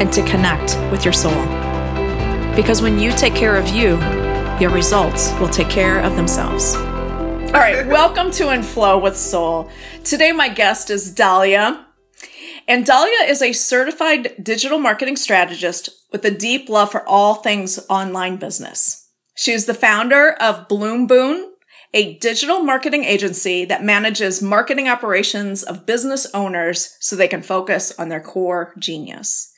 and to connect with your soul. Because when you take care of you, your results will take care of themselves. All right, welcome to In Flow with Soul. Today, my guest is Dahlia. And Dahlia is a certified digital marketing strategist with a deep love for all things online business. She is the founder of Bloom Boon, a digital marketing agency that manages marketing operations of business owners so they can focus on their core genius.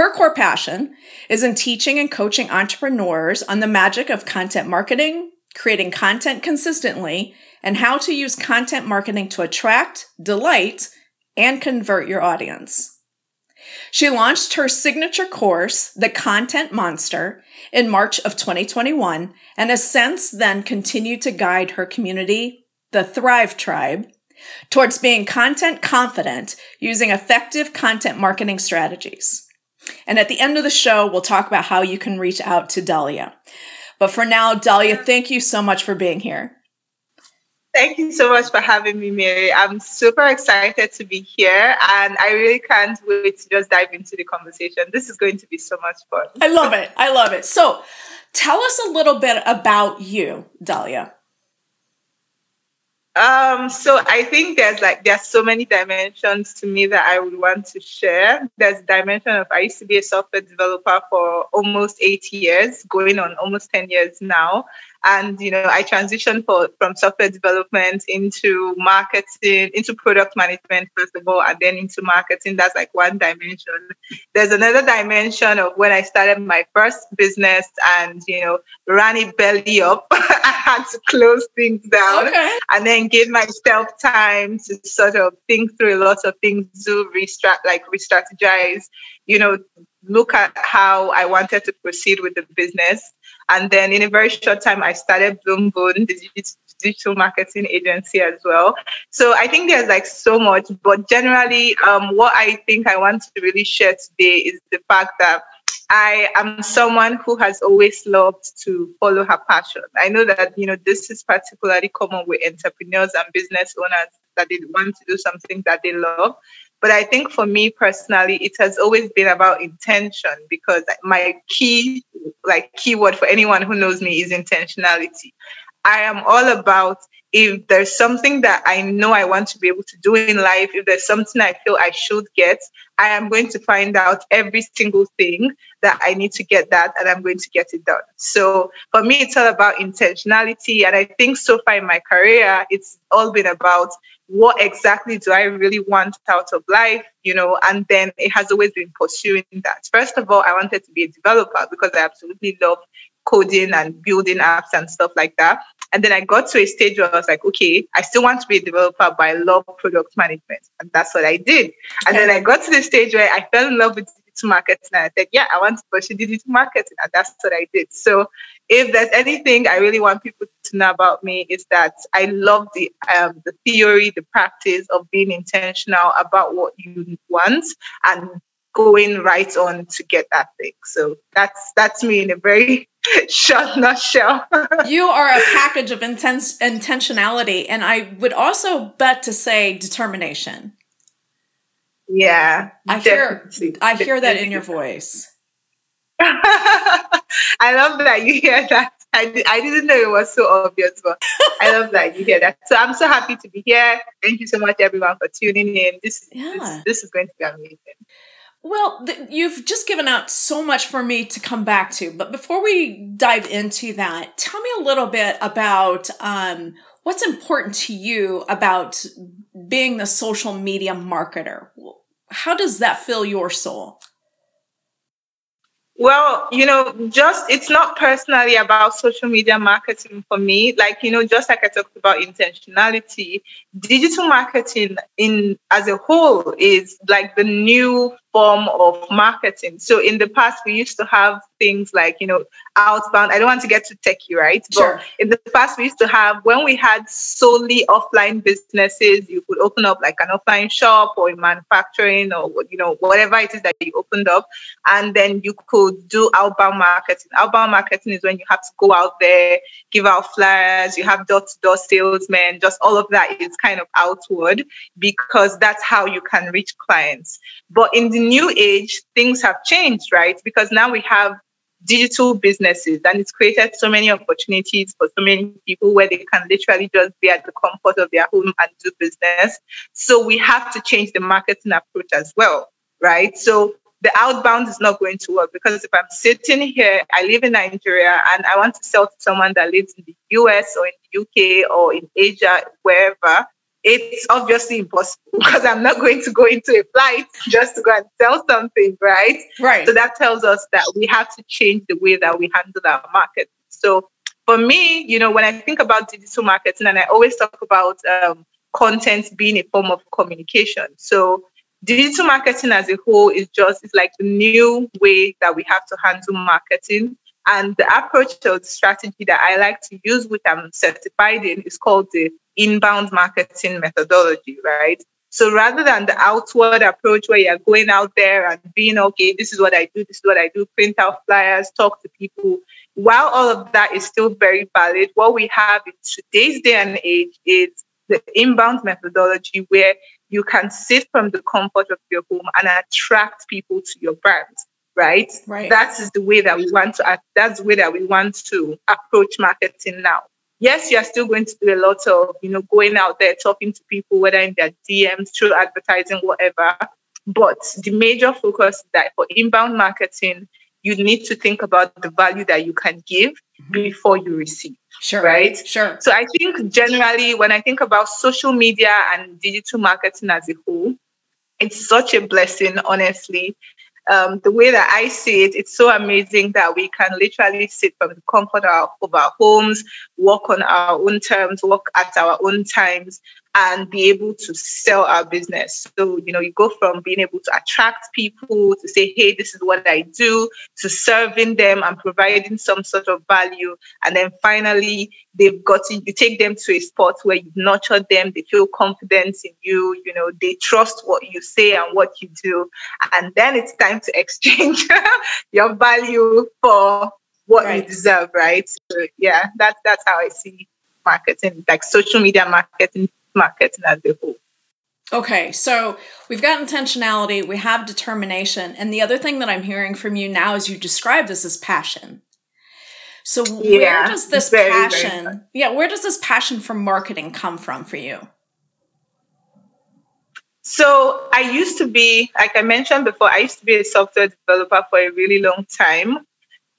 Her core passion is in teaching and coaching entrepreneurs on the magic of content marketing, creating content consistently, and how to use content marketing to attract, delight, and convert your audience. She launched her signature course, The Content Monster, in March of 2021 and has since then continued to guide her community, the Thrive Tribe, towards being content confident using effective content marketing strategies. And at the end of the show, we'll talk about how you can reach out to Dahlia. But for now, Dahlia, thank you so much for being here. Thank you so much for having me, Mary. I'm super excited to be here and I really can't wait to just dive into the conversation. This is going to be so much fun. I love it. I love it. So, tell us a little bit about you, Dahlia. Um, so I think there's like there's so many dimensions to me that I would want to share. There's dimension of I used to be a software developer for almost eight years, going on almost 10 years now and you know i transitioned for, from software development into marketing into product management first of all and then into marketing. That's like one dimension. There's another dimension of when i started my first business and you know ran it belly up. I had to close things down okay. and then give myself time to sort of think through a lot of things do restrat like re-strategize you know look at how i wanted to proceed with the business and then in a very short time, I started Bloom Boon, the digital marketing agency as well. So I think there's like so much, but generally, um, what I think I want to really share today is the fact that I am someone who has always loved to follow her passion. I know that you know this is particularly common with entrepreneurs and business owners that they want to do something that they love. But I think for me personally, it has always been about intention because my key, like keyword for anyone who knows me is intentionality. I am all about if there's something that I know I want to be able to do in life, if there's something I feel I should get, I am going to find out every single thing that I need to get that and I'm going to get it done. So for me, it's all about intentionality. And I think so far in my career, it's all been about what exactly do I really want out of life, you know, and then it has always been pursuing that. First of all, I wanted to be a developer because I absolutely love coding and building apps and stuff like that. And then I got to a stage where I was like, okay, I still want to be a developer, but I love product management. And that's what I did. And then I got to the stage where I fell in love with digital marketing. And I said, yeah, I want to pursue digital marketing. And that's what I did. So if there's anything I really want people to know about me is that I love the um, the theory, the practice of being intentional about what you want and going right on to get that thing. So that's that's me in a very short nutshell. you are a package of intense intentionality, and I would also bet to say determination. Yeah, I hear I hear that in your voice. I love that you hear that. I, I didn't know it was so obvious, but I love that you hear that. So I'm so happy to be here. Thank you so much, everyone, for tuning in. This, yeah. this, this is going to be amazing. Well, th- you've just given out so much for me to come back to. But before we dive into that, tell me a little bit about um, what's important to you about being the social media marketer. How does that fill your soul? Well, you know, just it's not personally about social media marketing for me. Like, you know, just like I talked about intentionality, digital marketing in as a whole is like the new form of marketing. So in the past, we used to have things like, you know, outbound. I don't want to get too techy, right? Sure. But in the past, we used to have, when we had solely offline businesses, you could open up like an offline shop or in manufacturing or, you know, whatever it is that you opened up. And then you could do outbound marketing. Outbound marketing is when you have to go out there, give out flyers, you have door to door salesmen, just all of that is kind of outward because that's how you can reach clients. But in the new age, things have changed, right? Because now we have digital businesses and it's created so many opportunities for so many people where they can literally just be at the comfort of their home and do business. So we have to change the marketing approach as well, right? So the outbound is not going to work because if I'm sitting here, I live in Nigeria and I want to sell to someone that lives in the US or in the UK or in Asia, wherever, it's obviously impossible because I'm not going to go into a flight just to go and sell something, right? Right. So that tells us that we have to change the way that we handle our market. So for me, you know, when I think about digital marketing, and I always talk about um, content being a form of communication. So digital marketing as a whole is just it's like the new way that we have to handle marketing. And the approach or the strategy that I like to use, which I'm certified in, is called the inbound marketing methodology, right? So rather than the outward approach where you're going out there and being okay, this is what I do, this is what I do, print out flyers, talk to people. While all of that is still very valid, what we have in today's day and age is the inbound methodology where you can sit from the comfort of your home and attract people to your brand right? Right. That is the way that we want to act. That's the way that we want to approach marketing now. Yes, you're still going to do a lot of, you know, going out there talking to people, whether in their DMs, through advertising, whatever. But the major focus is that for inbound marketing, you need to think about the value that you can give mm-hmm. before you receive. Sure. Right? Sure. So I think generally, when I think about social media and digital marketing as a whole, it's such a blessing, honestly, um, the way that I see it, it's so amazing that we can literally sit from the comfort of, of our homes, work on our own terms, work at our own times, and be able to sell our business. So, you know, you go from being able to attract people to say, hey, this is what I do, to serving them and providing some sort of value. And then finally, they've got to, you take them to a spot where you've nurtured them, they feel confidence in you, you know, they trust what you say and what you do. And then it's time to exchange your value for what right. you deserve, right? So yeah, that's that's how I see marketing, like social media marketing marketing as a whole. Okay, so we've got intentionality, we have determination, and the other thing that I'm hearing from you now is you describe this as passion. So yeah, where does this very, passion, very yeah, where does this passion for marketing come from for you? So I used to be, like I mentioned before, I used to be a software developer for a really long time.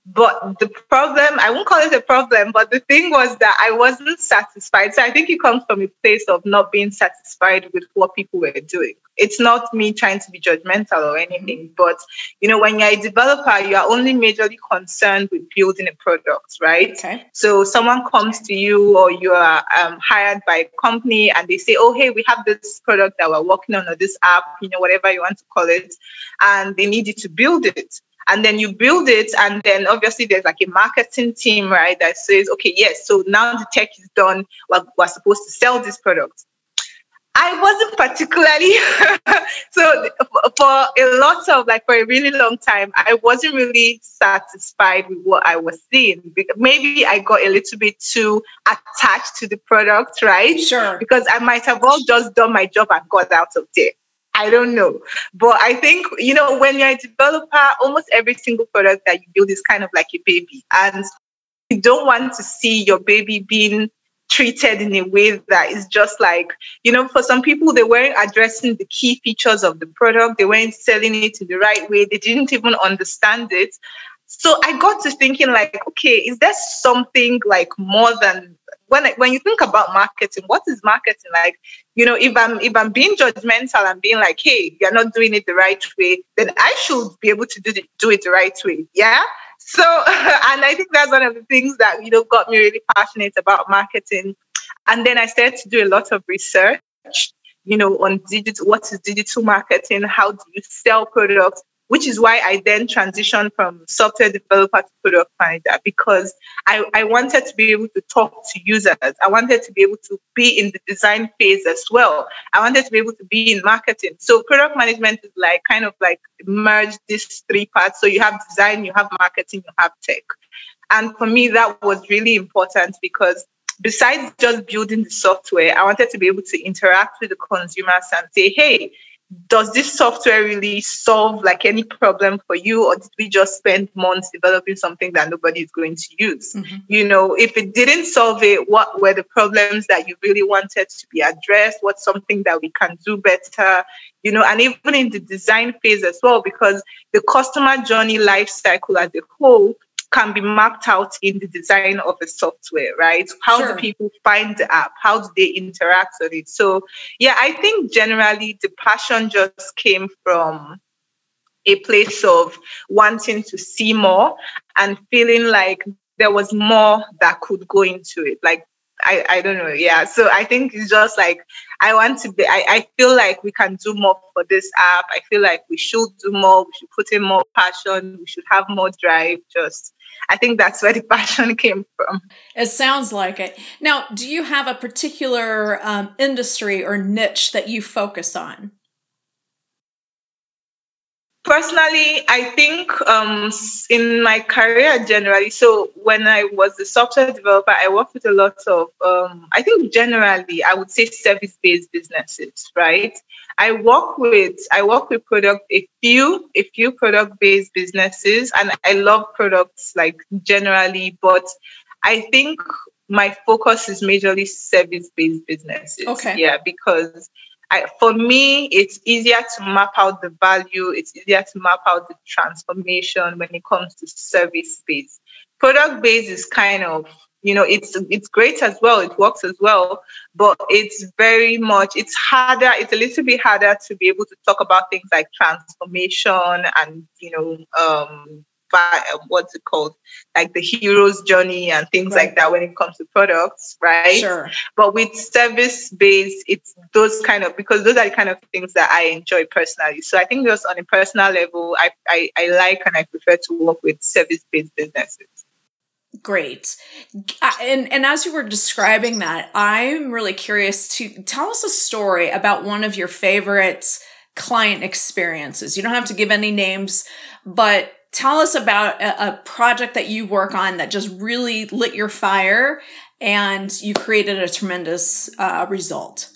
But the problem, I won't call it a problem, but the thing was that I wasn't satisfied. So I think it comes from a place of not being satisfied with what people were doing. It's not me trying to be judgmental or anything, but you know, when you're a developer, you are only majorly concerned with building a product, right? Okay. So someone comes to you or you are um, hired by a company and they say, oh, hey, we have this product that we're working on or this app, you know, whatever you want to call it, and they need you to build it and then you build it and then obviously there's like a marketing team right that says okay yes so now the tech is done. We're, we're supposed to sell this product. I wasn't particularly so for a lot of like for a really long time i wasn't really satisfied with what i was seeing. Maybe i got a little bit too attached to the product right? Sure. Because i might have all just done my job and got out of there I don't know. But I think, you know, when you're a developer, almost every single product that you build is kind of like a baby. And you don't want to see your baby being treated in a way that is just like, you know, for some people, they weren't addressing the key features of the product, they weren't selling it in the right way, they didn't even understand it. So I got to thinking, like, okay, is there something like more than when when you think about marketing, what is marketing like? You know, if I'm if I'm being judgmental and being like, hey, you're not doing it the right way, then I should be able to do, the, do it the right way. Yeah. So, and I think that's one of the things that, you know, got me really passionate about marketing. And then I started to do a lot of research, you know, on digital, what is digital marketing? How do you sell products? Which is why I then transitioned from software developer to product manager because I, I wanted to be able to talk to users. I wanted to be able to be in the design phase as well. I wanted to be able to be in marketing. So product management is like kind of like merge these three parts. So you have design, you have marketing, you have tech. And for me, that was really important because besides just building the software, I wanted to be able to interact with the consumers and say, hey, does this software really solve like any problem for you or did we just spend months developing something that nobody is going to use? Mm-hmm. you know if it didn't solve it what were the problems that you really wanted to be addressed? What's something that we can do better? You know and even in the design phase as well because the customer journey life cycle as a whole can be mapped out in the design of a software, right? How sure. do people find the app? How do they interact with it? So, yeah, I think generally the passion just came from a place of wanting to see more and feeling like there was more that could go into it. Like I, I don't know. Yeah. So I think it's just like I want to be I, I feel like we can do more for this app. I feel like we should do more. We should put in more passion. We should have more drive. Just I think that's where the passion came from. It sounds like it. Now, do you have a particular um, industry or niche that you focus on? Personally, I think um, in my career generally, so when I was a software developer, I worked with a lot of, um, I think generally, I would say service based businesses, right? I work with I work with product a few a few product based businesses, and I love products like generally, but I think my focus is majorly service based businesses. Okay. Yeah, because I, for me, it's easier to map out the value. It's easier to map out the transformation when it comes to service based. Product based is kind of you know it's it's great as well it works as well but it's very much it's harder it's a little bit harder to be able to talk about things like transformation and you know um Um, what's it called like the hero's journey and things right. like that when it comes to products right sure but with service based it's those kind of because those are the kind of things that i enjoy personally so i think just on a personal level i i, I like and i prefer to work with service based businesses Great. Uh, and and as you were describing that, I'm really curious to tell us a story about one of your favorite client experiences. You don't have to give any names, but tell us about a, a project that you work on that just really lit your fire and you created a tremendous uh, result.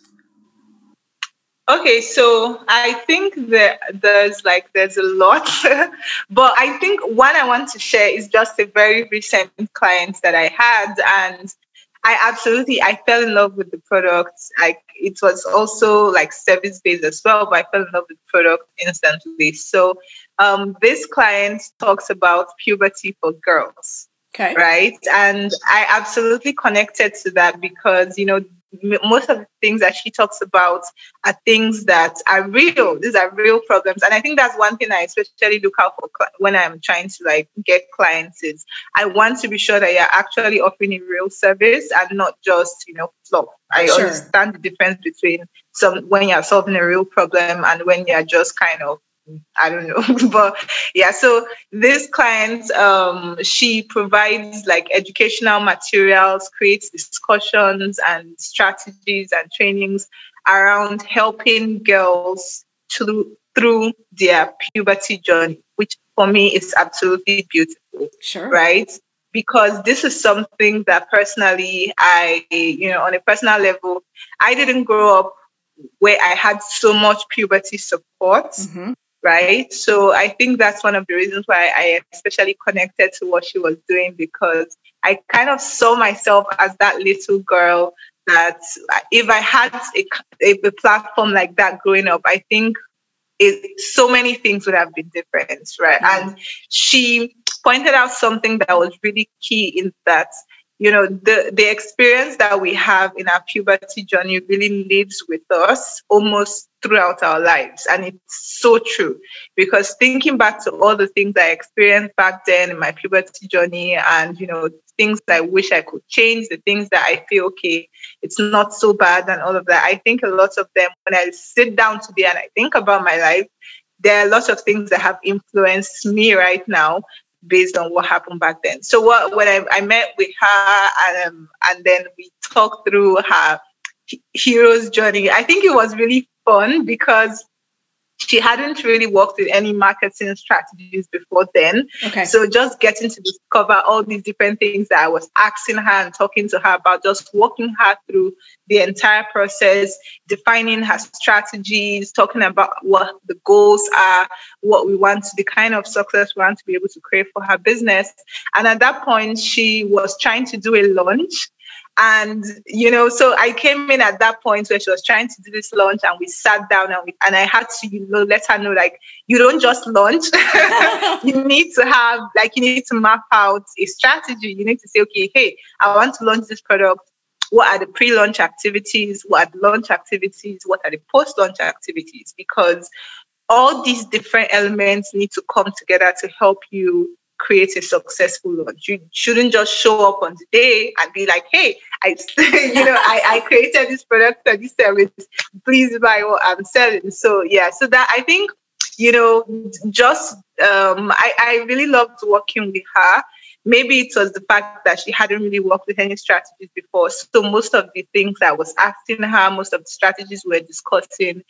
Okay, so I think that there's like there's a lot, but I think one I want to share is just a very recent client that I had, and I absolutely I fell in love with the product. Like it was also like service based as well, but I fell in love with the product instantly. So um, this client talks about puberty for girls. Okay. Right. And I absolutely connected to that because, you know, most of the things that she talks about are things that are real. These are real problems, and I think that's one thing I especially look out for when I'm trying to like get clients. Is I want to be sure that you're actually offering a real service and not just you know fluff. I sure. understand the difference between some when you're solving a real problem and when you're just kind of I don't know, but yeah. So this client, um, she provides like educational materials, creates discussions and strategies and trainings around helping girls to through their puberty journey, which for me is absolutely beautiful. Sure. Right. Because this is something that personally, I, you know, on a personal level, I didn't grow up where I had so much puberty support. Mm-hmm right? So I think that's one of the reasons why I especially connected to what she was doing because I kind of saw myself as that little girl that if I had a, a platform like that growing up, I think it, so many things would have been different, right? Mm-hmm. And she pointed out something that was really key in that you know the the experience that we have in our puberty journey really lives with us almost throughout our lives. And it's so true. Because thinking back to all the things i experienced back then in my puberty journey and you know things i wish i could change the things that i feel okay it's not so bad and all of that i think a lot of them when i sit down today and i think about my life there are lots of things that have influenced me right now based on what happened back then. So what when I, I met with her and um, and then we talked through her hero's journey, I think it was really fun because she hadn't really worked with any marketing strategies before then. Okay. So just getting to discover all these different things that I was asking her and talking to her about, just walking her through the entire process, defining her strategies, talking about what the goals are, what we want, the kind of success we want to be able to create for her business. And at that point, she was trying to do a launch and you know so i came in at that point where she was trying to do this launch and we sat down and, we, and i had to you know let her know like you don't just launch you need to have like you need to map out a strategy. You need to say okay hey i want to launch this product. What are the pre-launch activities? What are the launch activities? What are the post-launch activities? Because all these different elements need to come together to help you create a successful launch. You shouldn't just show up on the day and be like, hey, I you know, I, I created this product or this service. Please buy what I'm selling. So yeah, so that I think, you know, just um I, I really loved working with her. Maybe it was the fact that she hadn't really worked with any strategies before. So most of the things I was asking her, most of the strategies we were discussing,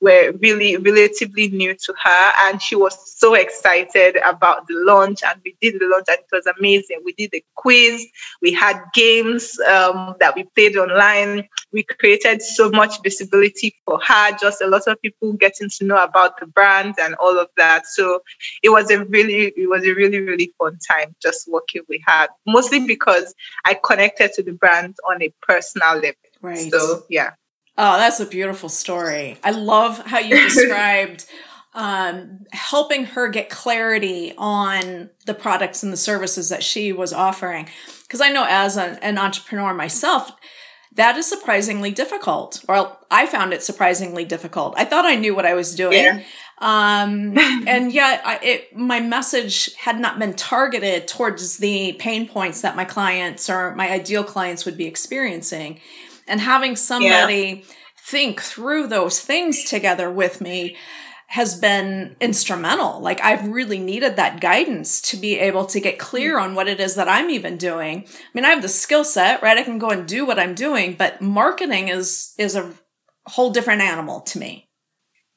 were really relatively new to her and she was so excited about the launch and we did the launch and it was amazing. We did a quiz we had games um, that we played online. We created so much visibility for her just a lot of people getting to know about the brand and all of that. So it was a really it was a really really fun time just working with her mostly because i connected to the brand on a personal level. Right. So yeah Oh, that's a beautiful story. I love how you described um, helping her get clarity on the products and the services that she was offering. Because I know as an, an entrepreneur myself, that is surprisingly difficult. Well, I found it surprisingly difficult. I thought I knew what I was doing. Yeah. Um, and yet I, it, my message had not been targeted towards the pain points that my clients or my ideal clients would be experiencing and having somebody yeah. think through those things together with me has been instrumental. Like I've really needed that guidance to be able to get clear on what it is that I'm even doing. I mean, I have the skill set, right? I can go and do what I'm doing, but marketing is is a whole different animal to me.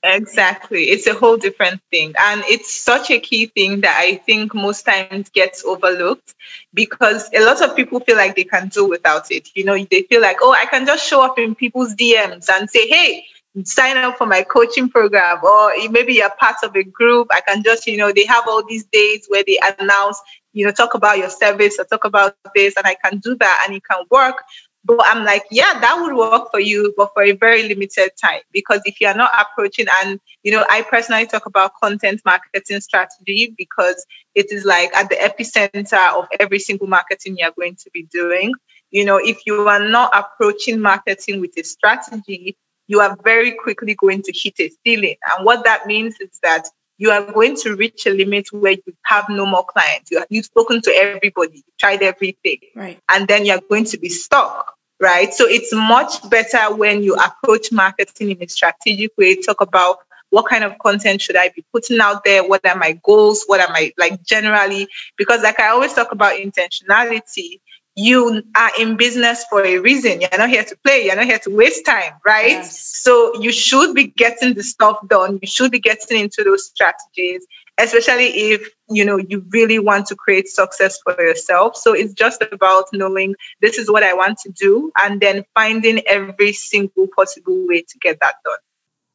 Exactly. It's a whole different thing. And it's such a key thing that I think most times gets overlooked because a lot of people feel like they can do without it. You know, they feel like, oh, I can just show up in people's DMs and say, hey, sign up for my coaching program or maybe you're part of a group i can just you know they have all these days where they announce you know talk about your service or talk about this and i can do that and it can work but I'm like, yeah, that would work for you, but for a very limited time. Because if you're not approaching, and you know, I personally talk about content marketing strategy because it is like at the epicenter of every single marketing you're going to be doing. You know, if you are not approaching marketing with a strategy, you are very quickly going to hit a ceiling. And what that means is that you are going to reach a limit where you have no more clients. You have, you've spoken to everybody, you tried everything, right? And then you're going to be stuck, right? So it's much better when you approach marketing in a strategic way. Talk about what kind of content should I be putting out there? What are my goals? What are my like generally? Because like I always talk about intentionality you are in business for a reason. You're not here to play. You're not here to waste time, right? Yes. So you should be getting the stuff done. You should be getting into those strategies, especially if you know you really want to create success for yourself. So it's just about knowing this is what I want to do and then finding every single possible way to get that done.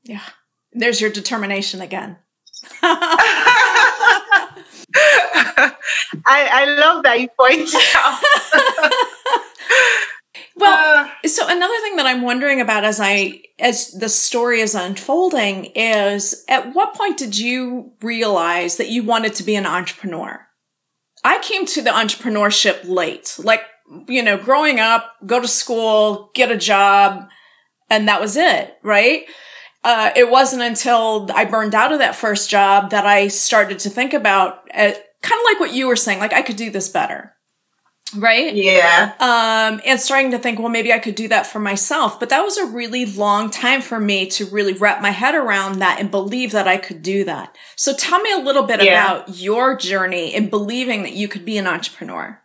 Yeah. There's your determination again. I, I love that you point out. well, uh, so another thing that I'm wondering about as I as the story is unfolding is at what point did you realize that you wanted to be an entrepreneur? I came to the entrepreneurship late. Like, you know, growing up, go to school, get a job, and that was it, right? Uh, it wasn't until I burned out of that first job that I started to think about kind of like what you were saying, like I could do this better. Right? Yeah. Um, and starting to think, well, maybe I could do that for myself. But that was a really long time for me to really wrap my head around that and believe that I could do that. So tell me a little bit yeah. about your journey in believing that you could be an entrepreneur.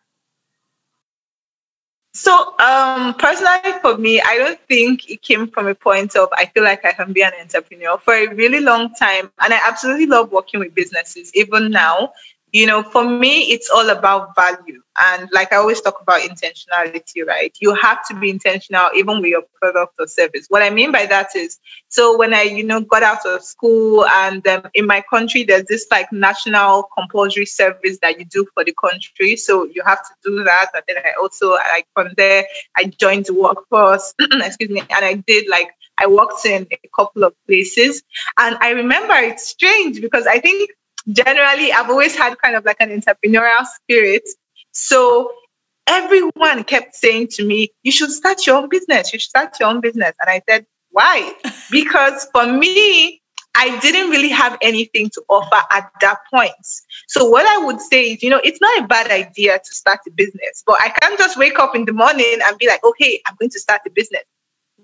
So, um, personally, for me, I don't think it came from a point of I feel like I can be an entrepreneur for a really long time. And I absolutely love working with businesses, even now you know, for me, it's all about value. And like I always talk about intentionality, right? You have to be intentional even with your product or service. What I mean by that is, so when I, you know, got out of school and um, in my country, there's this like national compulsory service that you do for the country. So you have to do that. And then I also, like from there, I joined the workforce, excuse me, and I did like I worked in a couple of places. And I remember it's strange because I think generally I've always had kind of like an entrepreneurial spirit. So everyone kept saying to me, you should start your own business. You should start your own business. And I said, why? because for me, I didn't really have anything to offer at that point. So what I would say is, you know, it's not a bad idea to start a business, but I can't just wake up in the morning and be like, okay, I'm going to start a business.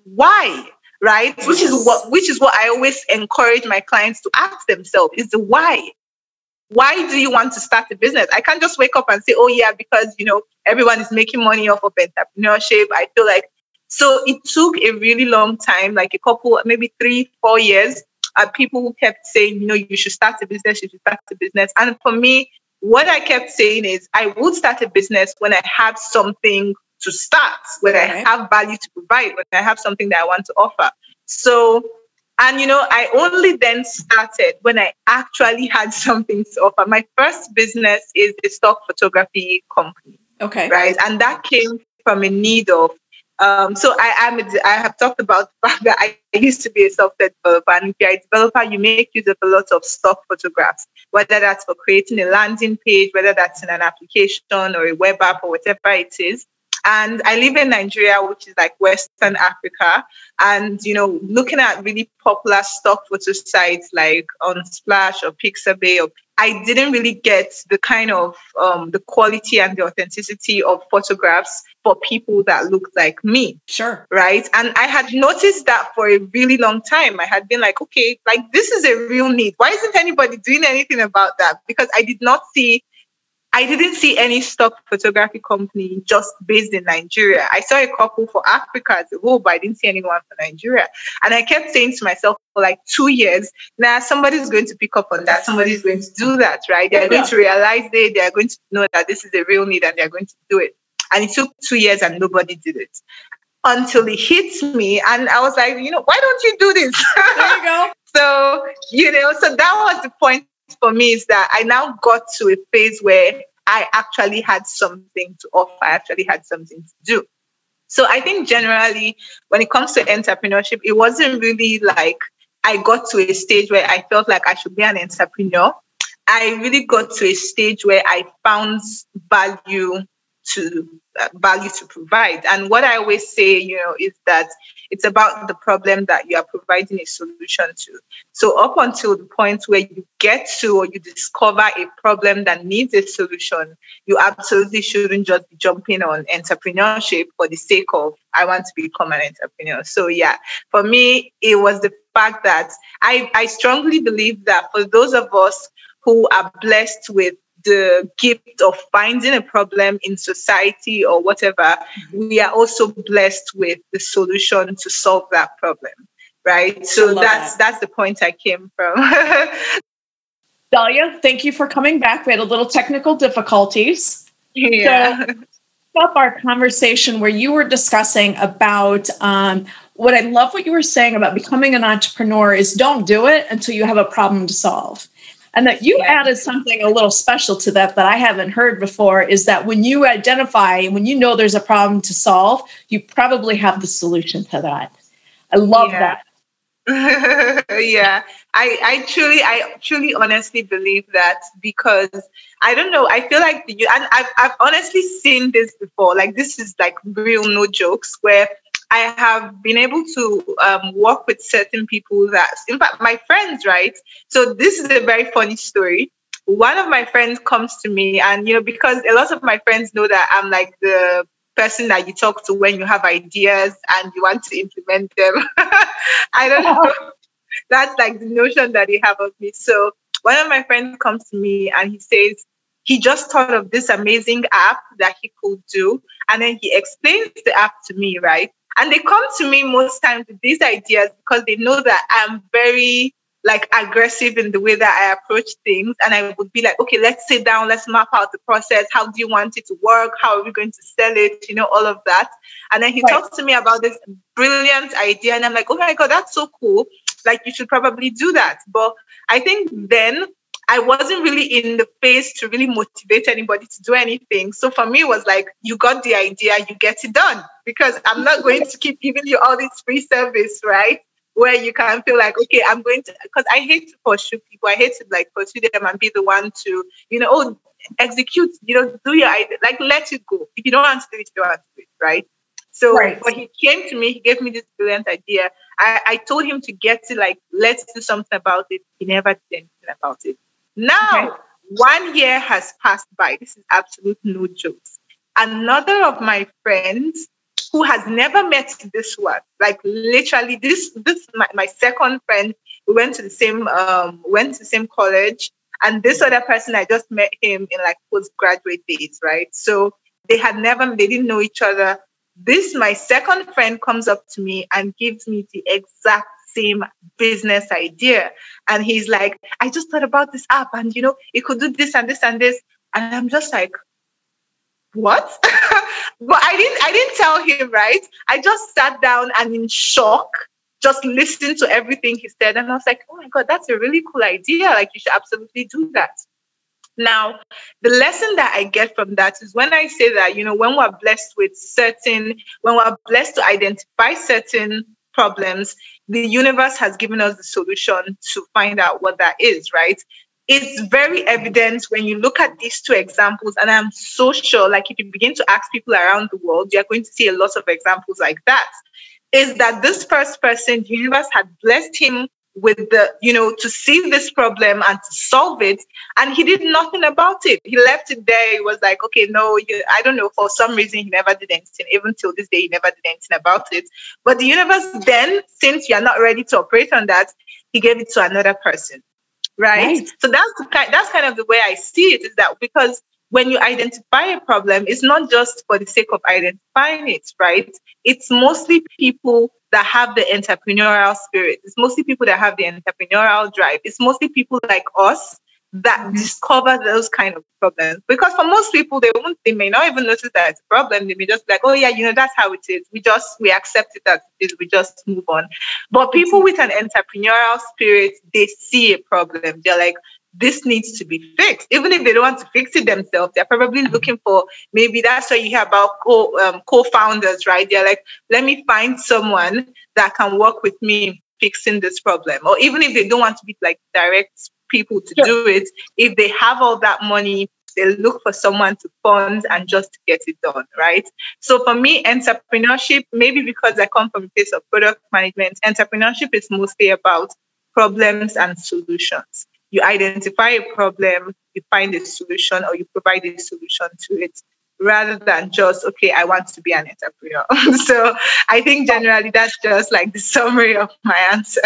Why? Right? Yes. Which is what which is what I always encourage my clients to ask themselves is the why why do you want to start a business? I can't just wake up and say, oh, yeah, because, you know, everyone is making money off of entrepreneurship. I feel like, so it took a really long time, like a couple, maybe three, four years. Uh, people who kept saying, you know, you should start a business, you should start a business. And for me, what I kept saying is, I would start a business when I have something to start, when I have value to provide, when I have something that I want to offer. So and you know, I only then started when I actually had something to offer. My first business is a stock photography company. Okay. Right. And that came from a need of um, so I am I have talked about the fact that I used to be a software developer, and if you're a developer, you make use of a lot of stock photographs, whether that's for creating a landing page, whether that's in an application or a web app or whatever it is. And I live in Nigeria, which is like Western Africa. And, you know, looking at really popular stock photo sites like Unsplash or Pixabay, or, I didn't really get the kind of um, the quality and the authenticity of photographs for people that looked like me. Sure. Right. And I had noticed that for a really long time. I had been like, okay, like this is a real need. Why isn't anybody doing anything about that? Because I did not see I didn't see any stock photography company just based in Nigeria. I saw a couple for Africa as a whole, but I didn't see anyone for Nigeria. And I kept saying to myself for like two years, now nah, somebody's going to pick up on that. Somebody's going to do that, right? They're yeah. going to realize they, they are going to know that this is a real need and they're going to do it. And it took two years and nobody did it until it hits me. And I was like, you know, why don't you do this? There you go. so, you know, so that was the point for me is that I now got to a phase where I actually had something to offer. I actually had something to do. So I think generally, when it comes to entrepreneurship, it wasn't really like I got to a stage where I felt like I should be an entrepreneur. I really got to a stage where I found value to value to provide. And what I always say, you know, is that it's about the problem that you are providing a solution to. So up until the point where you get to or you discover a problem that needs a solution, you absolutely shouldn't just be jumping on entrepreneurship for the sake of I want to become an entrepreneur. So yeah, for me, it was the fact that I, I strongly believe that for those of us who are blessed with the gift of finding a problem in society or whatever, we are also blessed with the solution to solve that problem. Right. So that's that. that's the point I came from. Dahlia, thank you for coming back. We had a little technical difficulties. Yeah. So, up our conversation where you were discussing about um, what I love what you were saying about becoming an entrepreneur is don't do it until you have a problem to solve. And that you yeah. added something a little special to that that I haven't heard before is that when you identify, and when you know there's a problem to solve, you probably have the solution to that. I love yeah. that. yeah, I, I truly, I truly honestly believe that because I don't know, I feel like the, and I've, I've honestly seen this before. Like this is like real no jokes where I have been able to um, work with certain people that, in fact, my friends, right? So this is a very funny story. One of my friends comes to me, and you know, because a lot of my friends know that I'm like the person that you talk to when you have ideas and you want to implement them. I don't know. That's like the notion that they have of me. So one of my friends comes to me and he says he just thought of this amazing app that he could do. And then he explains the app to me, right? And they come to me most times with these ideas because they know that I'm very like aggressive in the way that I approach things. And I would be like, okay, let's sit down, let's map out the process. How do you want it to work? How are we going to sell it? You know, all of that. And then he right. talks to me about this brilliant idea. And I'm like, oh my God, that's so cool. Like, you should probably do that. But I think then I wasn't really in the phase to really motivate anybody to do anything. So for me, it was like, you got the idea, you get it done. Because I'm not going to keep giving you all this free service, right? where you can feel like, okay, I'm going to, because I hate to pursue people. I hate to like pursue them and be the one to, you know, oh, execute, you know, do your idea, like let it go. If you don't want to do it, you don't want to do it, right? So right. when he came to me, he gave me this brilliant idea. I, I told him to get to like, let's do something about it. He never did anything about it. Now, okay. one year has passed by. This is absolute no jokes. Another of my friends who has never met this one. Like literally, this this my, my second friend. We went to the same um went to the same college, and this other person I just met him in like postgraduate days, right? So they had never they didn't know each other. This my second friend comes up to me and gives me the exact same business idea. And he's like, I just thought about this app and you know, it could do this and this and this. And I'm just like, what? but I didn't I didn't tell him, right? I just sat down and in shock, just listened to everything he said. And I was like, oh my God, that's a really cool idea. Like you should absolutely do that. Now, the lesson that I get from that is when I say that, you know, when we're blessed with certain, when we're blessed to identify certain problems, the universe has given us the solution to find out what that is, right? it's very evident when you look at these two examples. And I'm so sure, like, if you begin to ask people around the world, you're going to see a lot of examples like that. Is that this first person, the universe had blessed him with the, you know, to see this problem and to solve it. And he did nothing about it. He left it there. He was like, okay, no, you, I don't know. For some reason, he never did anything. Even till this day, he never did anything about it. But the universe then, since you're not ready to operate on that, he gave it to another person right? right. So that's that's kind of the way I see it is that because when you identify a problem, it's not just for the sake of identifying it, right? It's mostly people that have the entrepreneurial spirit. It's mostly people that have the entrepreneurial drive. It's mostly people like us that mm-hmm. discover those kind of problems. Because for most people, they won't, they may not even notice that it's a problem. They may just be like, oh yeah, you know, that's how it is. We just we accept it as it is. We just move on. But people with an entrepreneurial spirit, they see a problem. They're like, this needs to be fixed. Even if they don't want to fix it themselves, they're probably looking for maybe that's what you hear about co um, co-founders, right? They're like, let me find someone that can work with me fixing this problem. Or even if they don't want to be like direct people to sure. do it. If they have all that money, they look for someone to fund and just to get it done, right? So for me, entrepreneurship, maybe because I come from a place of product management, entrepreneurship is mostly about problems and solutions. You identify a problem, you find a solution, or you provide a solution to it rather than just okay i want to be an entrepreneur so i think generally that's just like the summary of my answer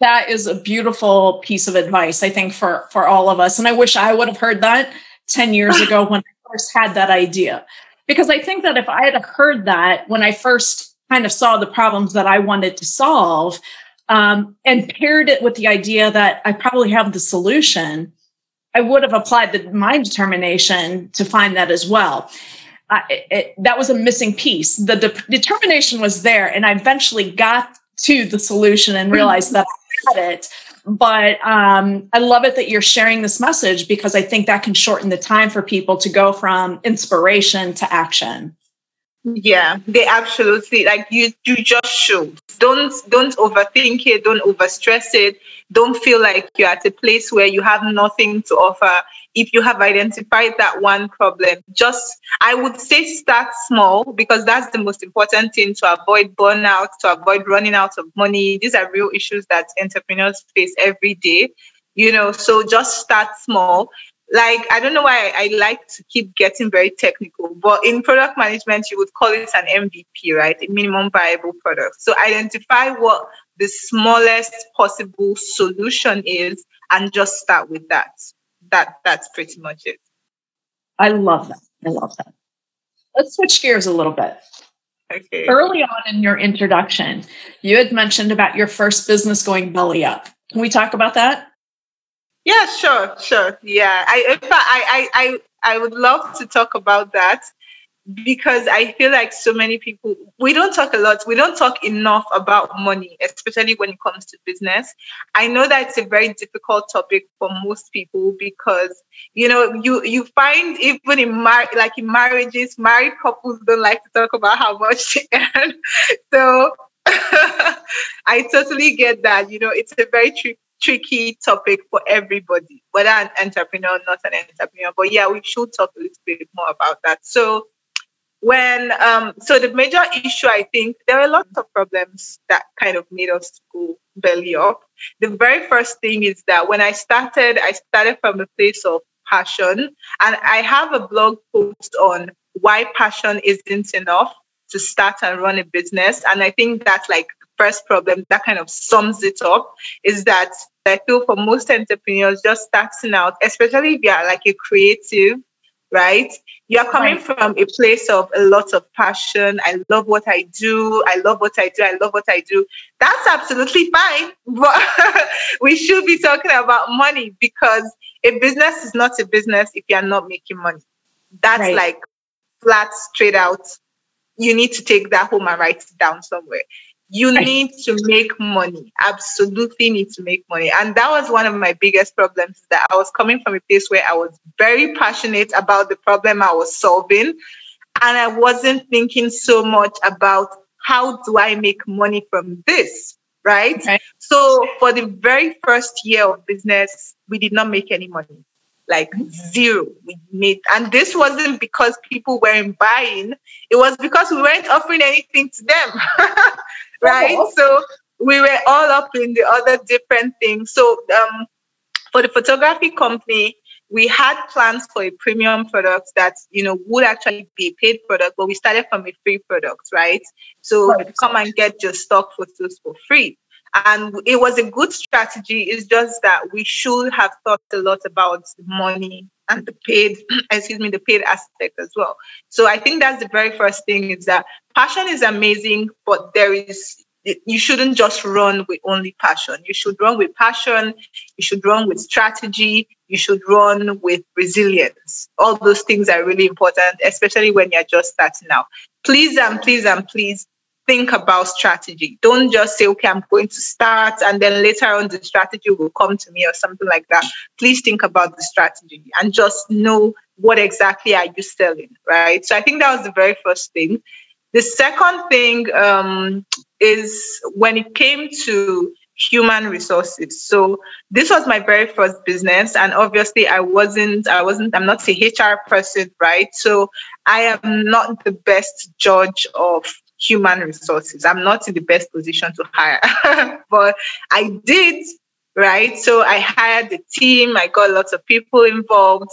that is a beautiful piece of advice, I think, for, for all of us. And I wish I would have heard that 10 years ago when I first had that idea. Because I think that if I had heard that when I first kind of saw the problems that I wanted to solve um, and paired it with the idea that I probably have the solution, I would have applied the, my determination to find that as well. It, that was a missing piece. The de- determination was there, and I eventually got to the solution and realized that I had it. but um, I love it that you're sharing this message because I think that can shorten the time for people to go from inspiration to action. Yeah, they absolutely like you. You just should don't don't overthink it. Don't overstress it. Don't feel like you're at a place where you have nothing to offer. If you have identified that one problem, just I would say start small because that's the most important thing to avoid burnout, to avoid running out of money. These are real issues that entrepreneurs face every day you know so just start small like I don't know why I, I, like to keep getting very technical, but in product management, you would call it an MVP, right? A minimum viable product. So identify what the smallest possible solution is and just start with that. That that's pretty much it. I love that. I love that. Let's switch gears a little bit. Okay. Early on in your introduction, you had mentioned about your first business going belly up. Can we talk about that? Yeah, sure, sure. Yeah, I, in fact, I, I, I, I would love to talk about that because I feel like so many people, we don't talk a lot, we don't talk enough about money, especially when it comes to business. I know that it's a very difficult topic for most people because, you know, you, you find even in mar- like in marriages, married couples don't like to talk about how much they earn. So I totally get that. You know, it's a very tricky tricky topic for everybody, whether an entrepreneur or not an entrepreneur. But yeah, we should talk a little bit more about that. So when um so the major issue I think there are lots of problems that kind of made us go belly up. The very first thing is that when I started, I started from a place of passion. And I have a blog post on why passion isn't enough to start and run a business. And I think that's like first problem that kind of sums it up is that I feel for most entrepreneurs just starting out, especially if you're like a creative, right? You're coming right. from a place of a lot of passion. I love what I do. I love what I do. I love what I do. That's absolutely fine. But we should be talking about money because a business is not a business if you're not making money. That's right. like flat, straight out. You need to take that home and write it down somewhere you need to make money. Absolutely need to make money. And that was one of my biggest problems that i was coming from a place where i was very passionate about the problem i was solving and i wasn't thinking so much about how do i make money from this right? Okay. so for the very first year of business we did not make any money like mm-hmm. zero. We made and this wasn't because people weren't buying. It was because we weren't offering anything to them right oh. so we were all up in the other different things so um, for the photography company we had plans for a premium product that you know would actually be a paid product but we started from a free product right so right. come and get your stock photos for free and it was a good strategy. It's just that we should have thought a lot about money and the paid, excuse me, the paid aspect as well. So I think that's the very first thing is that passion is amazing, but there is you shouldn't just run with only passion. You should run with passion. You should run with strategy. You should run with resilience. All those things are really important, especially when you're just starting out. Please and please and please think about strategy. Don't just say, okay, I'm going to start and then later on the strategy will come to me or something like that. Please think about the strategy and just know what exactly are you selling, right? So I think that was the very first thing. The second thing um, is when it came to human resources. So this was my very first business and obviously I wasn't I wasn't I'm not a HR person, right? So I am not the best judge of human resources. I'm not in the best position to hire, but I did right? So I hired the team, I got lots of people involved.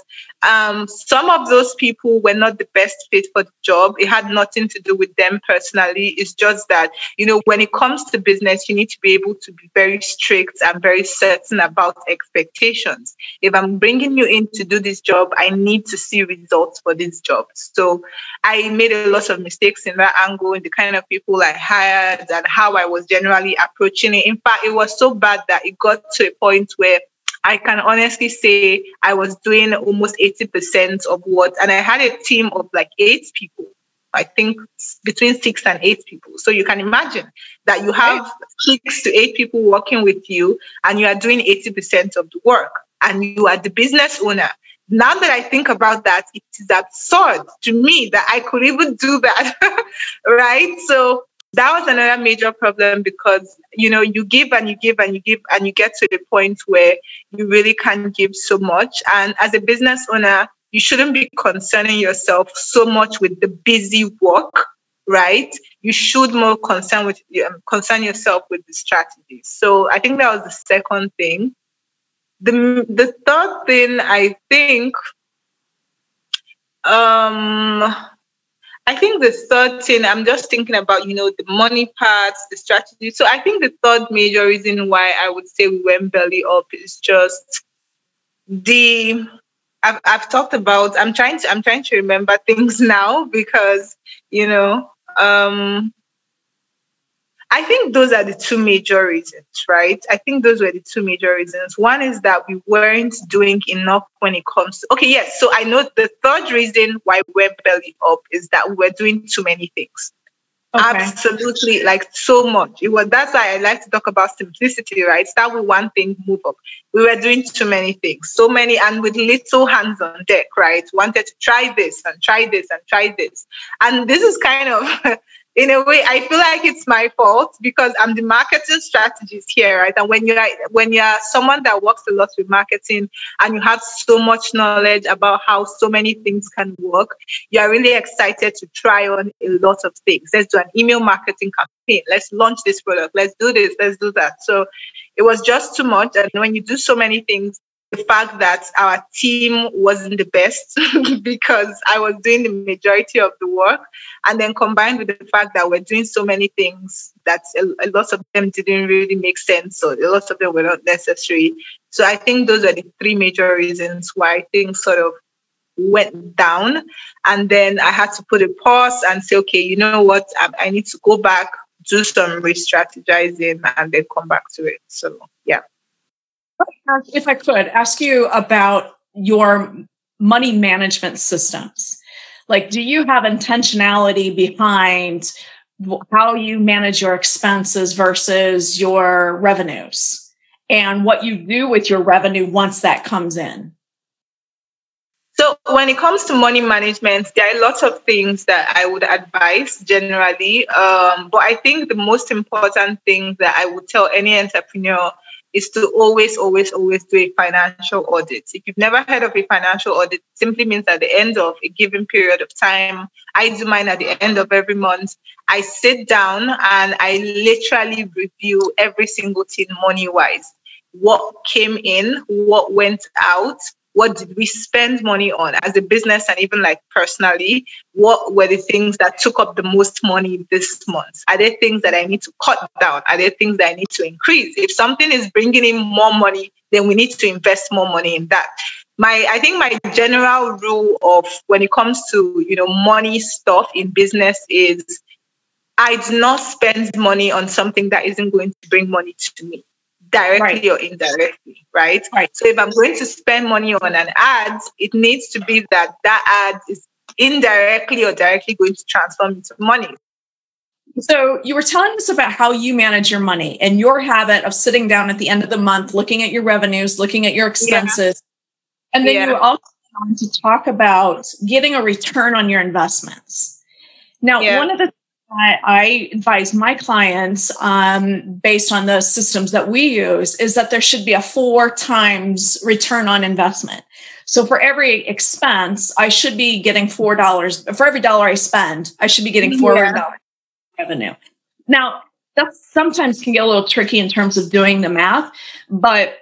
Um, some of those people were not the best fit for the job. It had nothing to do with them personally. It's just that, you know, when it comes to business, you need to be able to be very strict and very certain about expectations. If I'm bringing you in to do this job, I need to see results for this job. So I made a lot of mistakes in that angle, in the kind of people I hired and how I was generally approaching it. In fact, it was so bad that it got to a point where I can honestly say I was doing almost 80% of what, and I had a team of like eight people, I think between six and eight people. So you can imagine that you have six to eight people working with you and you are doing 80% of the work and you are the business owner. Now that I think about that, it is absurd to me that I could even do that. right. So that was another major problem because you know you give and you give and you give and you get to the point where you really can't give so much. And as a business owner you shouldn't be concerning yourself so much with the busy work right? You should more concern with um, concern yourself with the strategies so i think that was the second thing. The the third thing i think um I think the third thing, I'm just thinking about, you know, the money parts, the strategy. So I think the third major reason why I would say we went belly up is just the I've I've talked about I'm trying to I'm trying to remember things now because, you know, um I think those are the two major reasons, right? I think those were the two major reasons. One is that we weren't doing enough when it comes to, okay, yes. So I know the third reason why we went belly up is that we were doing too many things. Okay. Absolutely, like so much. It was that's why I like to talk about simplicity, right? Start with one thing, move up. We were doing too many things, so many, and with little hands on deck, right? Wanted to try this and try this and try this, and this is kind of in a way, I feel like it's my fault because I'm the marketing strategist here, right? And when you're when you're someone that works a lot with marketing and you have so much knowledge about how so many things can work, you are really excited to try on a lot of things. Let's do an email marketing campaign. Let's launch this product. Let's do this. Let's do that. So it was just too much. And when you do so many things, the fact that our team wasn't the best because I was doing the majority of the work. And then combined with the fact that we're doing so many things that a, a lot of them didn't really make sense. So a lot of them were not necessary. So I think those are the three major reasons why things sort of went down. And then I had to put a pause and say, okay, you know what? I, I need to go back, do some re strategizing, and then come back to it. So, yeah if I could ask you about your money management systems. Like, do you have intentionality behind how you manage your expenses versus your revenues and what you do with your revenue once that comes in? So, when it comes to money management, there are lots of things that I would advise generally. Um, but I think the most important thing that I would tell any entrepreneur is to always, always, always do a financial audit. If you've never heard of a financial audit, simply means at the end of a given period of time, I do mine at the end of every month. I sit down and I literally review every single thing money wise. What came in, what went out, what did we spend money on as a business and even like personally? What were the things that took up the most money this month? Are there things that i need to cut down? Are there things that i need to increase? If something is bringing in more money then we need to invest more money in that. My i think my general rule of when it comes to you know money stuff in business is i do not spend money on something that isn't going to bring money to me directly right. or indirectly, right? right? So if I'm going to spend money on an ad, it needs to be that that ad is indirectly or directly going to transform into money. So you were telling us about how you manage your money and your habit of sitting down at the end of the month, looking at your revenues, looking at your expenses. Yeah. And then yeah. you also to talk about getting a return on your investments. Now, yeah. one of the I, I advise my clients um, based on the systems that we use is that there should be a four times return on investment. So for every expense, I should be getting four dollars. For every dollar I spend, I should be getting four dollars yeah. revenue. Now that sometimes can get a little tricky in terms of doing the math, but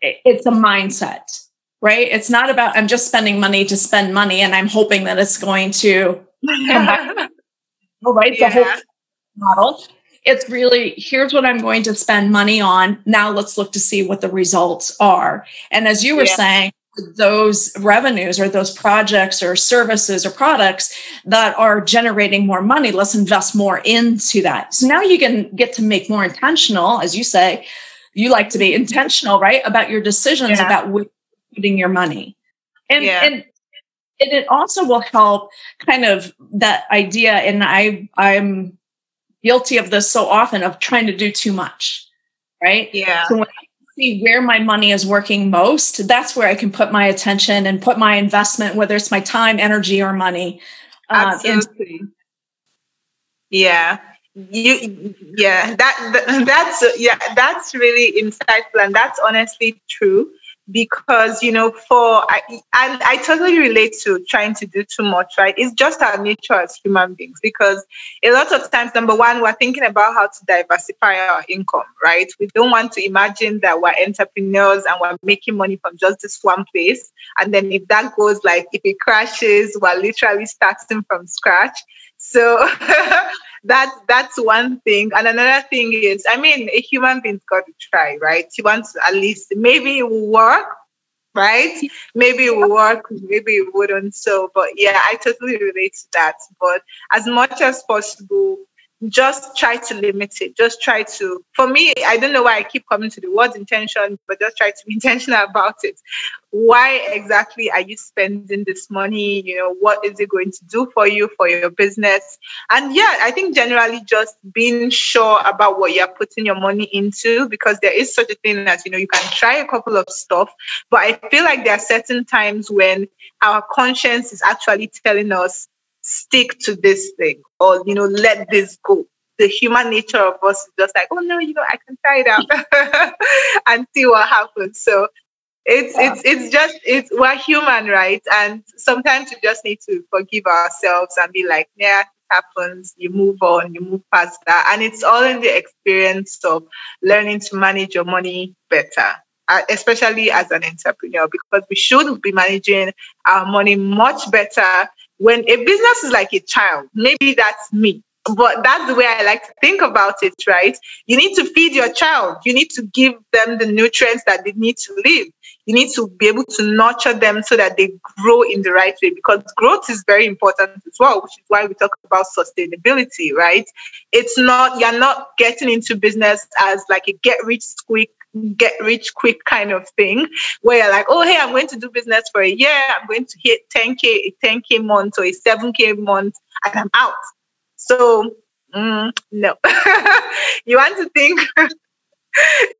it's a mindset, right? It's not about I'm just spending money to spend money and I'm hoping that it's going to right? Yeah. The whole model. It's really here's what I'm going to spend money on. Now let's look to see what the results are. And as you were yeah. saying, those revenues or those projects or services or products that are generating more money, let's invest more into that. So now you can get to make more intentional, as you say, you like to be intentional, right? About your decisions yeah. about putting your money. And, yeah. and And it also will help kind of that idea. And I, I'm guilty of this so often of trying to do too much. Right. Yeah. So when I see where my money is working most, that's where I can put my attention and put my investment, whether it's my time, energy, or money. Uh, Absolutely. Into- yeah you yeah that, that's yeah that's really insightful and that's honestly true because you know for I, and I totally relate to trying to do too much right? It's just our nature as human beings because a lot of times number one we're thinking about how to diversify our income right? We don't want to imagine that we're entrepreneurs and we're making money from just this one place. And then if that goes like if it crashes we're literally starting from scratch. So that's that's one thing. And another thing is, I mean, a human being's got to try, right? He wants at least maybe it will work, right? Maybe it will work, maybe it wouldn't. So, but yeah, I totally relate to that. But as much as possible, just try to limit it. Just try to, for me, I don't know why I keep coming to the word intention, but just try to be intentional about it. Why exactly are you spending this money? You know, what is it going to do for you, for your business? And yeah, I think generally just being sure about what you're putting your money into, because there is such a thing as, you know, you can try a couple of stuff, but I feel like there are certain times when our conscience is actually telling us, stick to this thing or you know let this go. The human nature of us is just like oh no you know i can try it out and see what happens. So it's yeah. it's it's just it's we're human right? And sometimes we just need to forgive ourselves and be like yeah it happens. You move on you move past that. And it's all in the experience of learning to manage your money better uh, especially as an entrepreneur because we should be managing our money much better when a business is like a child, maybe that's me, but that's the way I like to think about it, right? You need to feed your child. You need to give them the nutrients that they need to live. You need to be able to nurture them so that they grow in the right way because growth is very important as well, which is why we talk about sustainability, right? It's not, you're not getting into business as like a get rich quick get rich quick kind of thing where you're like, oh, hey, I'm going to do business for a year. I'm going to hit 10K, a 10K month or a 7K month, and I'm out. So, mm, no. you want to think.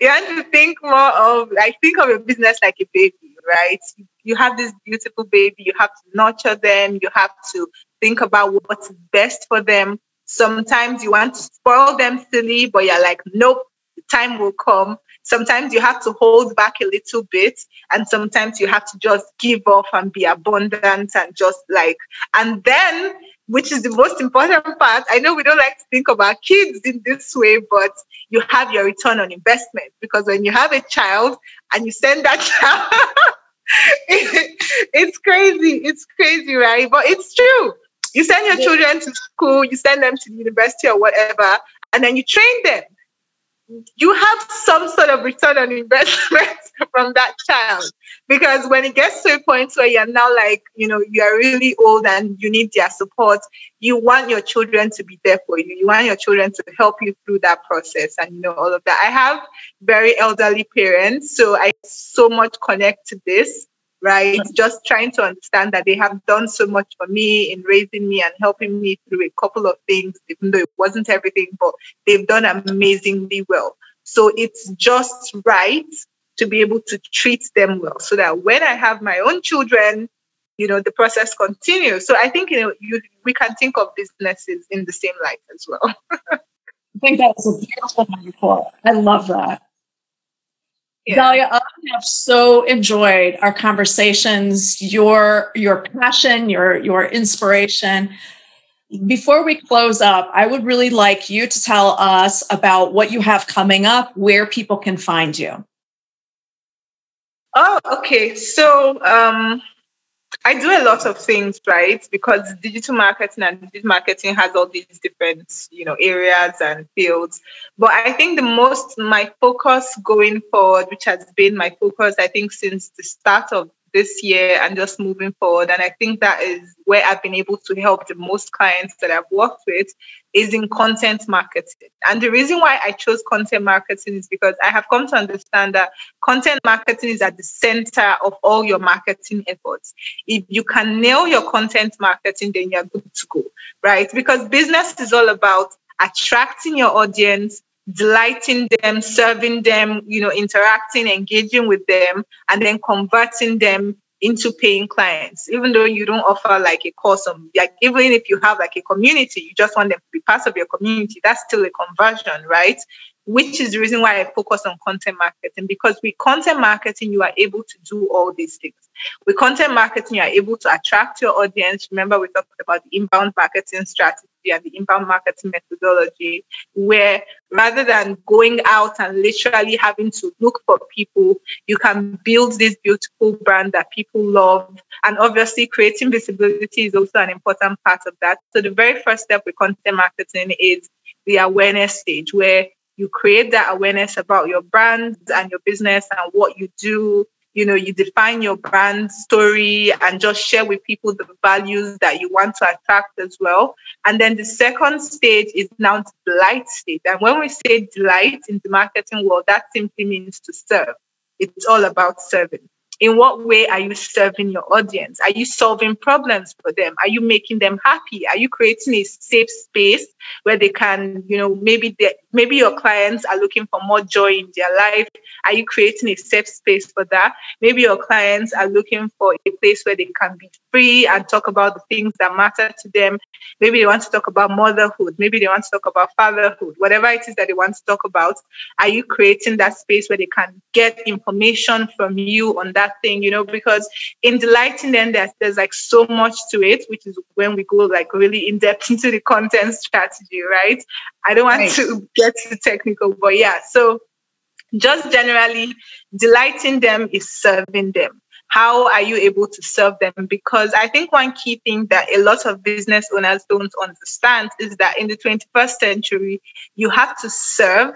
you want to think more of like think of a business like a baby, right? You have this beautiful baby, you have to nurture them, you have to think about what's best for them. Sometimes you want to spoil them silly, but you're like, nope, the time will come sometimes you have to hold back a little bit and sometimes you have to just give off and be abundant and just like and then which is the most important part i know we don't like to think about kids in this way but you have your return on investment because when you have a child and you send that child it's crazy it's crazy right? But it's true. You send your children to school you send them to the university or whatever and then you train them you have some sort of return on investment from that child. Because when it gets to a point where you're now like you know you are really old and you need their support you want your children to be there for you. You want your children to help you through that process and you know all of that. I have very elderly parents so i so much connect to this right? Just trying to understand that they have done so much for me in raising me and helping me through a couple of things, even though it wasn't everything, but they've done amazingly well. So it's just right to be able to treat them well so that when I have my own children, you know, the process continues. So I think, you know, you, we can think of businesses in the same light as well. I think that's a beautiful metaphor. I love that. Yeah. Dalia, I have so enjoyed our conversations, your your passion, your your inspiration. Before we close up, I would really like you to tell us about what you have coming up, where people can find you. Oh, okay. So um, I do a lot of things, right? Because digital marketing and digital marketing has all these different, you know, areas and fields. But I think the most my focus going forward, which has been my focus, I think since the start of this year and just moving forward. And I think that is where I've been able to help the most clients that I've worked with is in content marketing. And the reason why I chose content marketing is because I have come to understand that content marketing is at the center of all your marketing efforts. If you can nail your content marketing, then you're good to go, right? Because business is all about attracting your audience, delighting them, serving them, you know, interacting, engaging with them, and then converting them into paying clients, even though you don't offer like a course on like even if you have like a community, you just want them to be part of your community, that's still a conversion, right? Which is the reason why I focus on content marketing because with content marketing, you are able to do all these things. With content marketing, you are able to attract your audience. Remember, we talked about the inbound marketing strategy and the inbound marketing methodology, where rather than going out and literally having to look for people, you can build this beautiful brand that people love. And obviously, creating visibility is also an important part of that. So, the very first step with content marketing is the awareness stage, where you create that awareness about your brand and your business and what you do you know you define your brand story and just share with people the values that you want to attract as well and then the second stage is now delight stage and when we say delight in the marketing world that simply means to serve it's all about serving in what way are you serving your audience? Are you solving problems for them? Are you making them happy? Are you creating a safe space where they can, you know, maybe they, maybe your clients are looking for more joy in their life. Are you creating a safe space for that? Maybe your clients are looking for a place where they can be free and talk about the things that matter to them. Maybe they want to talk about motherhood. Maybe they want to talk about fatherhood. Whatever it is that they want to talk about, are you creating that space where they can get information from you on that thing, you know, because in delighting them, there's, there's like so much to it, which is when we go like really in depth into the content strategy, right? I don't want right. to get too technical, but yeah. So just generally delighting them is serving them. How are you able to serve them? Because I think one key thing that a lot of business owners don't understand is that in the 21st century, you have to serve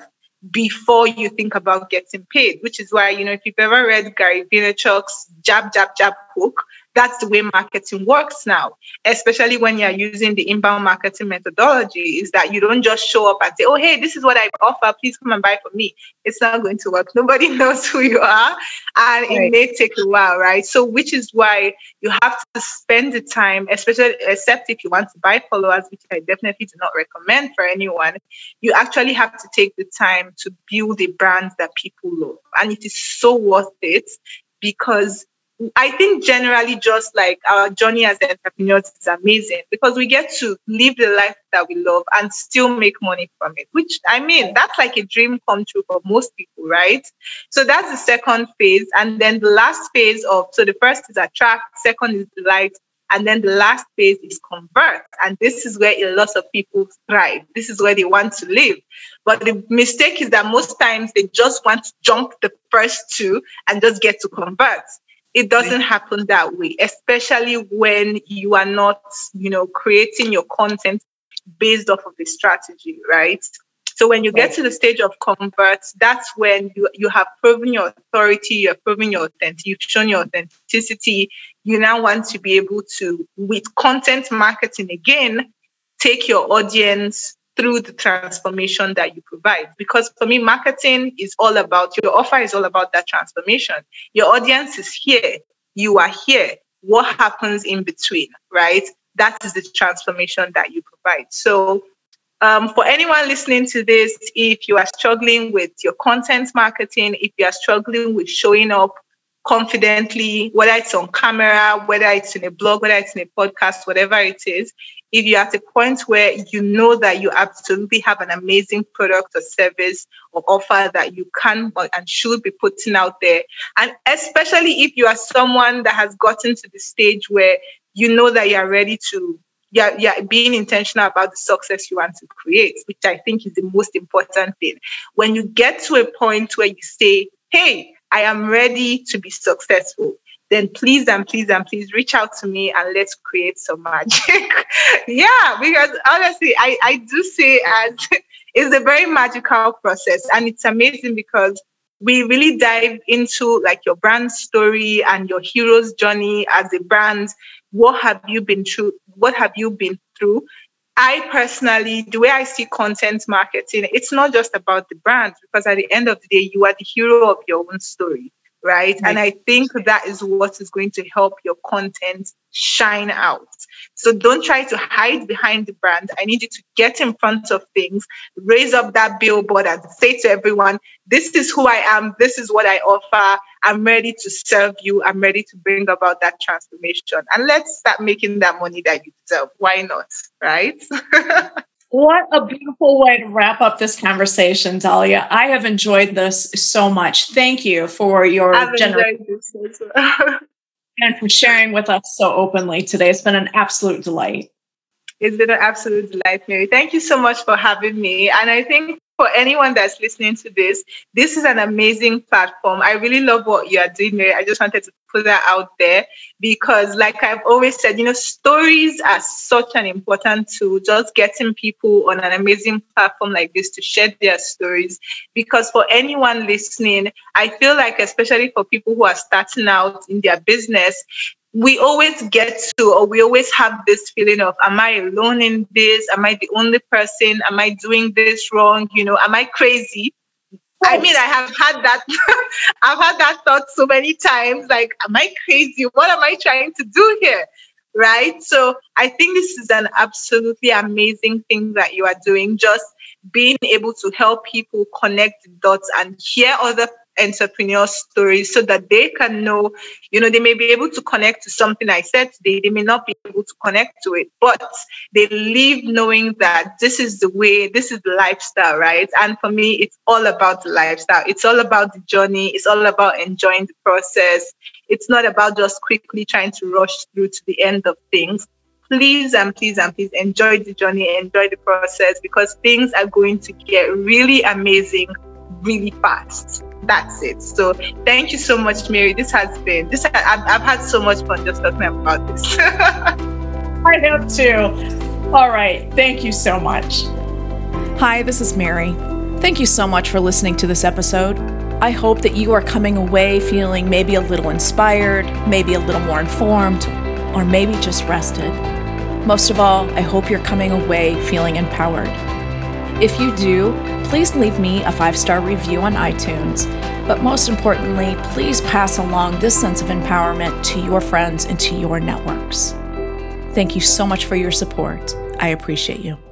before you think about getting paid, which is why, you know, if you've ever read Gary Vaynerchuk's jab, jab, jab hook, that's the way marketing works now, especially when you're using the inbound marketing methodology, is that you don't just show up and say, oh, hey, this is what I offer. Please come and buy from me. It's not going to work. Nobody knows who you are. And right. it may take a while, right? So, which is why you have to spend the time, especially, except if you want to buy followers, which I definitely do not recommend for anyone, you actually have to take the time to build a brand that people love. And it is so worth it because I think generally just like our journey as entrepreneurs is amazing because we get to live the life that we love and still make money from it, which I mean, that's like a dream come true for most people, right? So that's the second phase. And then the last phase of, so the first is attract, second is delight, and then the last phase is convert. And this is where a lot of people thrive. This is where they want to live. But the mistake is that most times they just want to jump the first two and just get to convert it doesn't happen that way, especially when you are not, you know, creating your content based off of the strategy, right? So when you get to the stage of convert, that's when you, you have proven your authority, you're proving your authenticity, you've shown your authenticity. You now want to be able to, with content marketing again, take your audience through the transformation that you provide. Because for me, marketing is all about your offer is all about that transformation. Your audience is here, you are here. What happens in between, right? That is the transformation that you provide. So, um, for anyone listening to this, if you are struggling with your content marketing, if you are struggling with showing up confidently, whether it's on camera, whether it's in a blog, whether it's in a podcast, whatever it is, if you're at a point where you know that you absolutely have an amazing product or service or offer that you can and should be putting out there, and especially if you are someone that has gotten to the stage where you know that you're ready to yeah, yeah, being intentional about the success you want to create, which I think is the most important thing. When you get to a point where you say, hey, I am ready to be successful then please and please and please reach out to me and let's create some magic. yeah, because honestly, I, I do see as it's a very magical process and it's amazing because we really dive into like your brand story and your hero's journey as a brand. What have you been through? What have you been through? I personally, the way I see content marketing, it's not just about the brand because at the end of the day, you are the hero of your own story right? And I think that is what is going to help your content shine out. So don't try to hide behind the brand. I need you to get in front of things, raise up that billboard and say to everyone, this is who I am, this is what I offer. I'm ready to serve you. I'm ready to bring about that transformation. And let's start making that money that you deserve. Why not? Right? What a beautiful way to wrap up this conversation, Dahlia. I have enjoyed this so much. Thank you for your generosity and for sharing with us so openly today. It's been an absolute delight. It's been an absolute delight, Mary. Thank you so much for having me. And I think for anyone that's listening to this, this is an amazing platform. I really love what you are doing, Mary. I just wanted to put that out there because, like I've always said, you know, stories are such an important tool, just getting people on an amazing platform like this to share their stories. Because for anyone listening, I feel like, especially for people who are starting out in their business, we always get to, or we always have this feeling of, am I alone in this? Am I the only person? Am I doing this wrong? You know, am I crazy? I mean, I have had that. I've had that thought so many times. Like, am I crazy? What am I trying to do here? Right. So I think this is an absolutely amazing thing that you are doing. Just being able to help people connect dots and hear other entrepreneur stories so that they can know, you know, they may be able to connect to something I said today. They may not be able to connect to it, but they leave knowing that this is the way, this is the lifestyle, right? And for me, it's all about the lifestyle. It's all about the journey. It's all about enjoying the process. It's not about just quickly trying to rush through to the end of things please and please and please enjoy the journey, enjoy the process because things are going to get really amazing really fast that's it. So thank you so much, Mary. This has been this. I've, I've had so much fun just talking about this. I have too. All right. Thank you so much. Hi, this is Mary. Thank you so much for listening to this episode. I hope that you are coming away feeling maybe a little inspired, maybe a little more informed, or maybe just rested. Most of all, I hope you're coming away feeling empowered. If you do, please leave me a five star review on iTunes. But most importantly, please pass along this sense of empowerment to your friends and to your networks. Thank you so much for your support. I appreciate you.